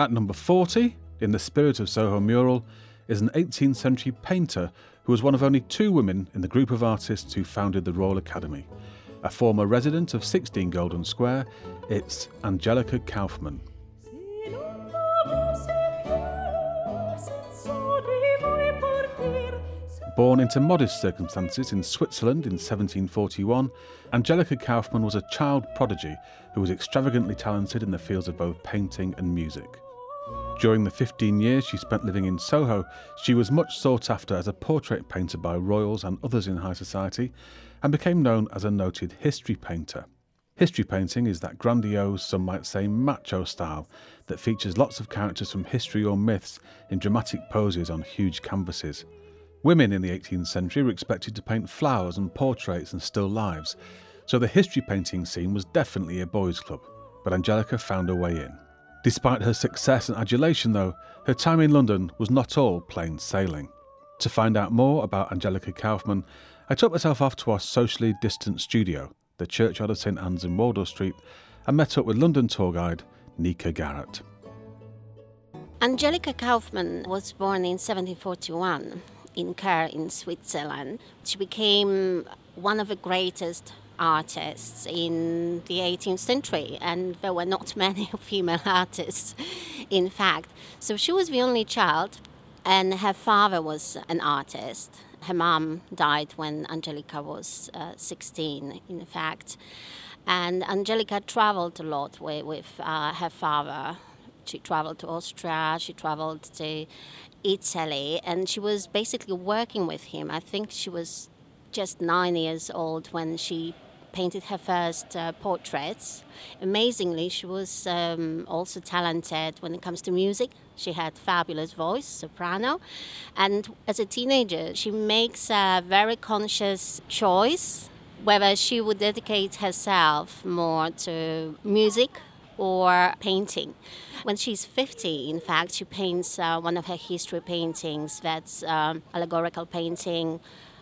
At number 40, in the spirit of Soho mural, is an 18th century painter who was one of only two women in the group of artists who founded the Royal Academy. A former resident of 16 Golden Square, it's Angelica Kauffman. Born into modest circumstances in Switzerland in 1741, Angelica Kauffman was a child prodigy who was extravagantly talented in the fields of both painting and music. During the 15 years she spent living in Soho, she was much sought after as a portrait painter by royals and others in high society, and became known as a noted history painter. History painting is that grandiose, some might say macho style that features lots of characters from history or myths in dramatic poses on huge canvases. Women in the 18th century were expected to paint flowers and portraits and still lives, so the history painting scene was definitely a boys' club, but Angelica found her way in. Despite her success and adulation, though, her time in London was not all plain sailing. To find out more about Angelica Kauffman, I took myself off to our socially distant studio the churchyard of St Anne's in Wardour Street, and met up with London tour guide Nika Garrett. Angelica Kauffman was born in 1741 in Chur in Switzerland. She became one of the greatest artists in the 18th century, and there were not many female artists, in fact. So she was the only child, and her father was an artist her mom died when Angelica was uh, 16, in fact. And Angelica traveled a lot with, with uh, her father. She traveled to Austria, she traveled to Italy, and she was basically working with him. I think she was just nine years old when she painted her first uh, portraits. Amazingly, she was um, also talented when it comes to music. She had fabulous voice, soprano, and as a teenager, she makes a very conscious choice whether she would dedicate herself more to music or painting. When she's 50, in fact, she paints uh, one of her history paintings that's um, allegorical painting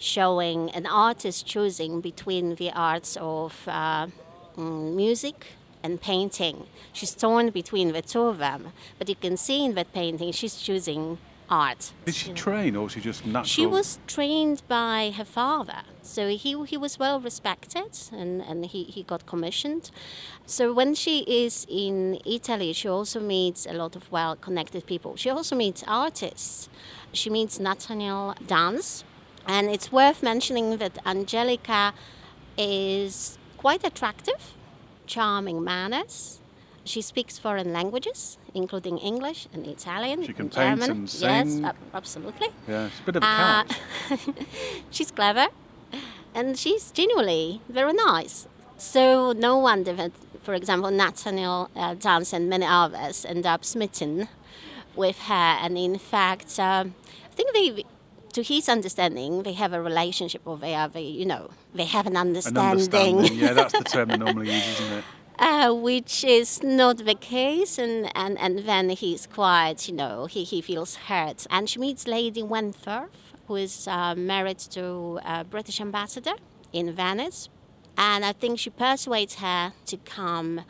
showing an artist choosing between the arts of uh, mm, music and painting. She's torn between the two of them, but you can see in that painting she's choosing art. Did she train or was she just natural? She was trained by her father. So he, he was well respected and, and he, he got commissioned. So when she is in Italy, she also meets a lot of well connected people. She also meets artists. She meets Nathaniel Dance, and it's worth mentioning that Angelica is quite attractive, charming manners. She speaks foreign languages, including English and Italian. She can and paint German. and sing. Yes, absolutely. Yeah, she's a bit of a uh, cat. she's clever, and she's genuinely very nice. So no wonder that, for example, Nathaniel uh, Dance and many others end up smitten with her. And in fact, um, I think they to his understanding, they have a relationship or they have, a, you know, they have an understanding. An understanding. yeah, that's the term they normally use, isn't it? Uh, which is not the case, and, and, and then he's quite, you know, he, he feels hurt. And she meets Lady Wentworth, who is uh, married to a British ambassador in Venice. And I think she persuades her to come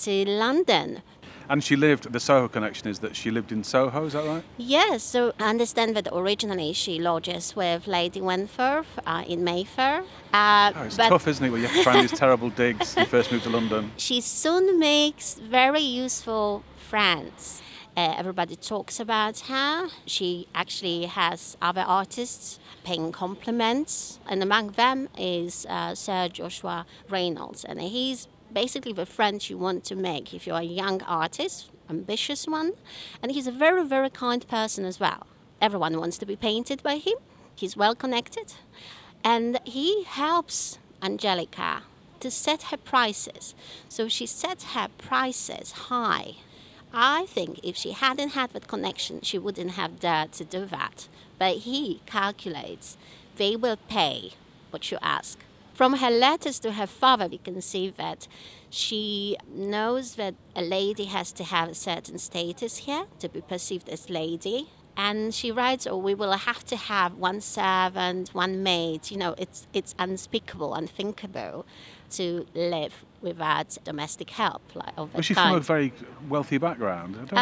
to London and she lived, the Soho connection is that she lived in Soho, is that right? Yes, so I understand that originally she lodges with Lady Wentworth uh, in Mayfair. Uh, oh, it's tough, isn't it, where you have to find these terrible digs when you first move to London? She soon makes very useful friends. Uh, everybody talks about her. She actually has other artists paying compliments, and among them is uh, Sir Joshua Reynolds, and he's basically the friends you want to make if you're a young artist, ambitious one. And he's a very, very kind person as well. Everyone wants to be painted by him. He's well connected. And he helps Angelica to set her prices. So she sets her prices high. I think if she hadn't had that connection, she wouldn't have dared to do that. But he calculates they will pay what you ask. From her letters to her father, we can see that she knows that a lady has to have a certain status here to be perceived as lady, And she writes, "Oh, we will have to have one servant, one maid. You know, it's it's unspeakable, unthinkable to live without domestic help. Like of Was she kind. from a very wealthy background? I don't,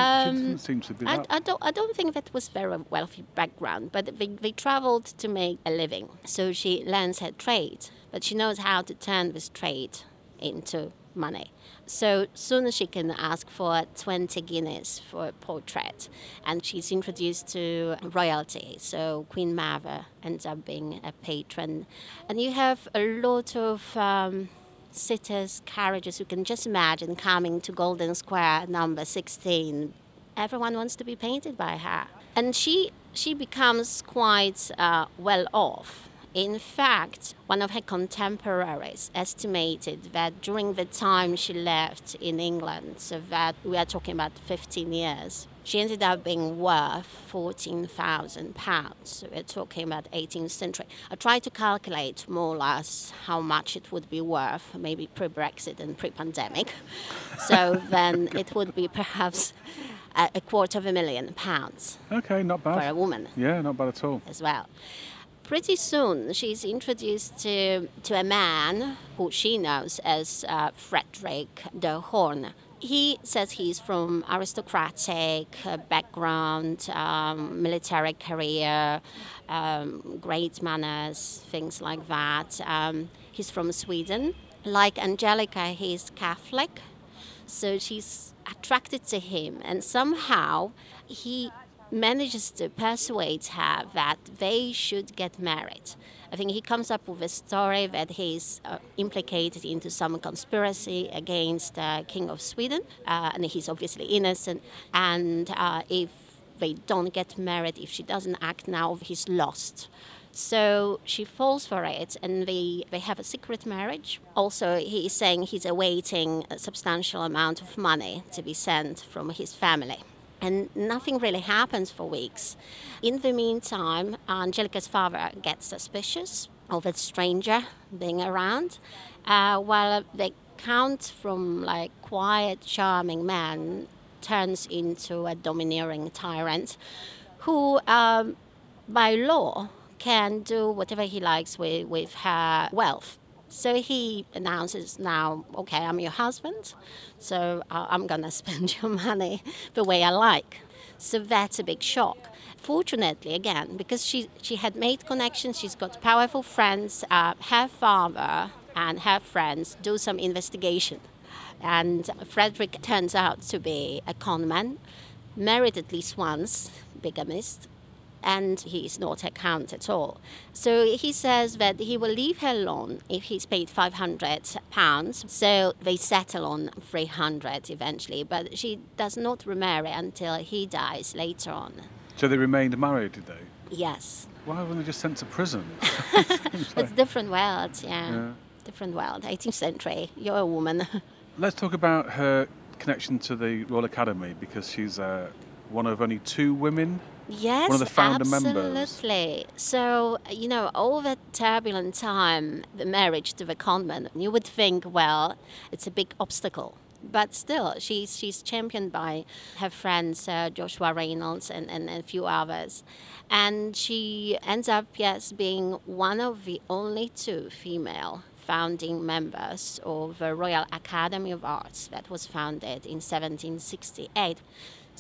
Um, seem to be I. I don't. I don't think that was very wealthy background, but they, they traveled to make a living. So she learns her trade, but she knows how to turn this trade into money. So soon as she can ask for 20 guineas for a portrait, and she's introduced to royalty. So Queen Mother ends up being a patron, and you have a lot of. Um, sitters, carriages. You can just imagine coming to Golden Square, number 16. Everyone wants to be painted by her. And she, she becomes quite uh, well off. In fact, one of her contemporaries estimated that during the time she left in England, so that we are talking about 15 years, she ended up being worth 14,000 pounds. So we're talking about 18th century. I tried to calculate more or less how much it would be worth, maybe pre-Brexit and pre-pandemic. so then it would be perhaps a, a quarter of a million pounds okay, not bad. for a woman Yeah, not bad at all. as well. Pretty soon, she's introduced to, to a man who she knows as uh, Frederick de Horn. He says he's from aristocratic uh, background, um, military career, um, great manners, things like that. Um, he's from Sweden. Like Angelica, he's Catholic, so she's attracted to him, and somehow he manages to persuade her that they should get married. I think he comes up with a story that he's uh, implicated into some conspiracy against uh, King of Sweden, uh, and he's obviously innocent. And uh, if they don't get married, if she doesn't act now, he's lost. So she falls for it, and they, they have a secret marriage. Also, he is saying he's awaiting a substantial amount of money to be sent from his family. And nothing really happens for weeks. In the meantime, Angelica's father gets suspicious of a stranger being around, uh, while the count from like quiet, charming man turns into a domineering tyrant who, um, by law, can do whatever he likes with, with her wealth. So he announces now, okay, I'm your husband, so uh, I'm gonna spend your money the way I like. So that's a big shock. Fortunately, again, because she, she had made connections, she's got powerful friends, uh, her father and her friends do some investigation. And Frederick turns out to be a conman, married at least once, bigamist, and he is not a count at all. So he says that he will leave her alone if he's paid 500 pounds. So they settle on 300 eventually, but she does not remarry until he dies later on. So they remained married, did they? Yes, Why weren't they just sent to prison? it's different world, yeah. Yeah. Different world, 18th century. You're a woman. Let's talk about her connection to the Royal Academy because she's uh, one of only two women. Yes, one of the founder members. absolutely. So, you know, all that turbulent time, the marriage to the convent, you would think, well, it's a big obstacle. But still, she's, she's championed by her friends, uh, Joshua Reynolds and, and, and a few others. And she ends up, yes, being one of the only two female founding members of the Royal Academy of Arts that was founded in 1768.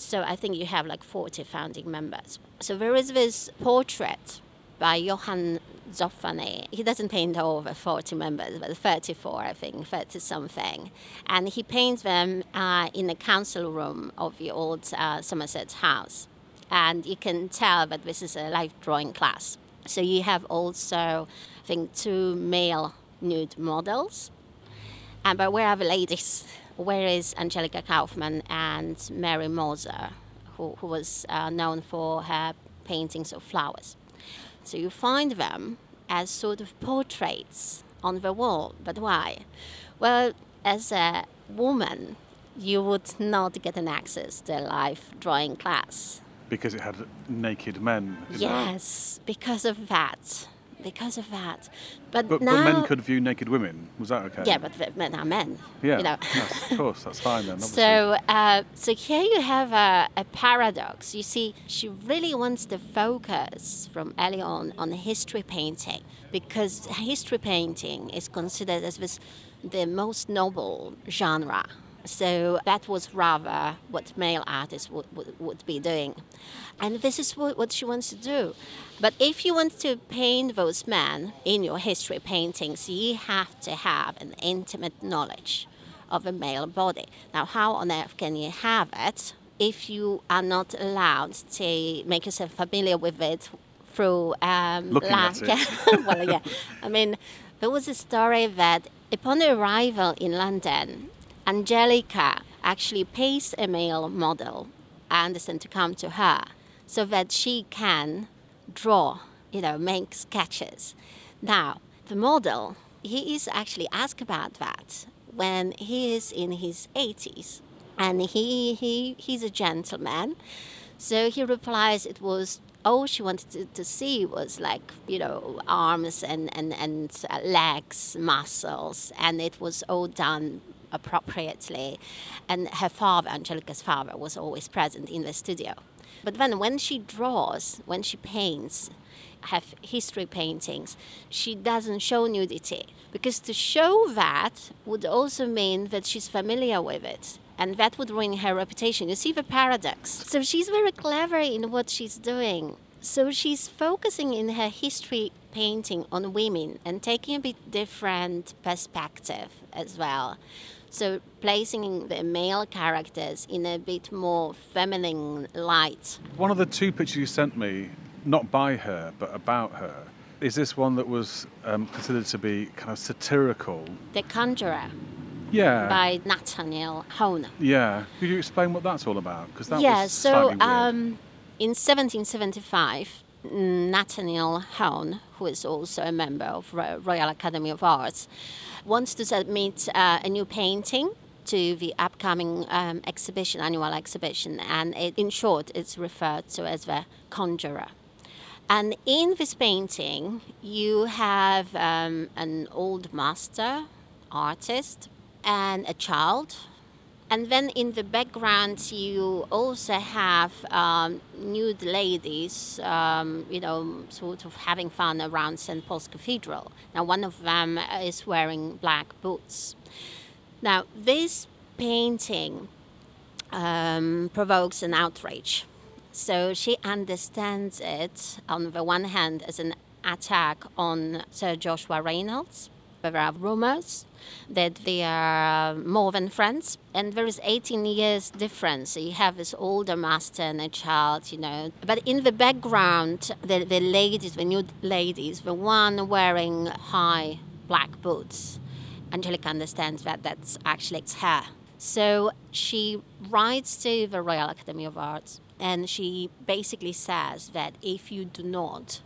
So I think you have like 40 founding members. So there is this portrait by Johann Zoffany. He doesn't paint over 40 members, but 34, I think, 30 something. And he paints them uh, in the council room of the old uh, Somerset House. And you can tell that this is a life drawing class. So you have also, I think, two male nude models. And but where are the ladies? Where is Angelica Kauffman and Mary Moser, who, who was uh, known for her paintings of flowers? So you find them as sort of portraits on the wall. But why? Well, as a woman, you would not get an access to a live drawing class. Because it had naked men. Yes, because of that. Because of that. But, But, now, but men could view naked women. Was that okay? yeah, but men are men. Yeah. You know. yes, of course, that's fine then. Obviously. So, uh, so here you have a, a paradox. You see, she really wants to focus from early on on history painting because history painting is considered as this, the most noble genre. So that was rather what male artists would, would, would be doing. And this is what, what she wants to do. But if you want to paint those men in your history paintings, you have to have an intimate knowledge of a male body. Now, how on earth can you have it if you are not allowed to make yourself familiar with it through um, Looking at it. well, yeah. I mean, there was a story that upon arrival in London, Angelica actually pays a male model, Anderson, to come to her so that she can draw, you know, make sketches. Now, the model, he is actually asked about that when he is in his 80s. And he, he, he's a gentleman. So he replies it was all she wanted to, to see was like, you know, arms and, and, and uh, legs, muscles. And it was all done appropriately. And her father, Angelica's father, was always present in the studio. But then when she draws, when she paints, have history paintings, she doesn't show nudity because to show that would also mean that she's familiar with it and that would ruin her reputation. You see the paradox. So she's very clever in what she's doing. So she's focusing in her history painting on women and taking a bit different perspective as well. So placing the male characters in a bit more feminine light. One of the two pictures you sent me, not by her, but about her, is this one that was um, considered to be kind of satirical. The Conjurer Yeah. by Nathaniel Hone. Yeah. Could you explain what that's all about? Because that yeah, was so um, in 1775, Nathaniel Hone, who is also a member of Ro- Royal Academy of Arts, wants to submit uh, a new painting to the upcoming um, exhibition, annual exhibition, and it, in short, it's referred to as the Conjurer. And in this painting, you have um, an old master artist and a child. And then in the background, you also have um, nude ladies, um, you know, sort of having fun around St. Paul's Cathedral. Now, one of them is wearing black boots. Now, this painting um, provokes an outrage. So she understands it, on the one hand, as an attack on Sir Joshua Reynolds. There are rumors that they are uh, more than friends, and there is 18 years difference. You have this older master and a child, you know. But in the background, the, the ladies, the nude ladies, the one wearing high black boots, Angelica understands that that's actually it's her. So she writes to the Royal Academy of Arts and she basically says that if you do not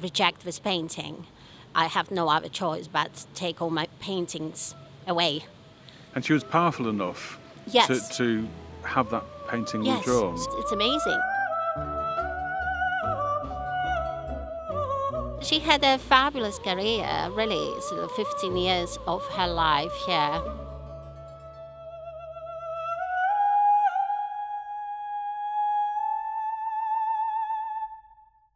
reject this painting, I have no other choice but to take all my paintings away. and she was powerful enough Yes. to, to have that painting Yes, withdrawn. it's- it's amazing. She had a fabulous career, really, sort of 15 years of her life here.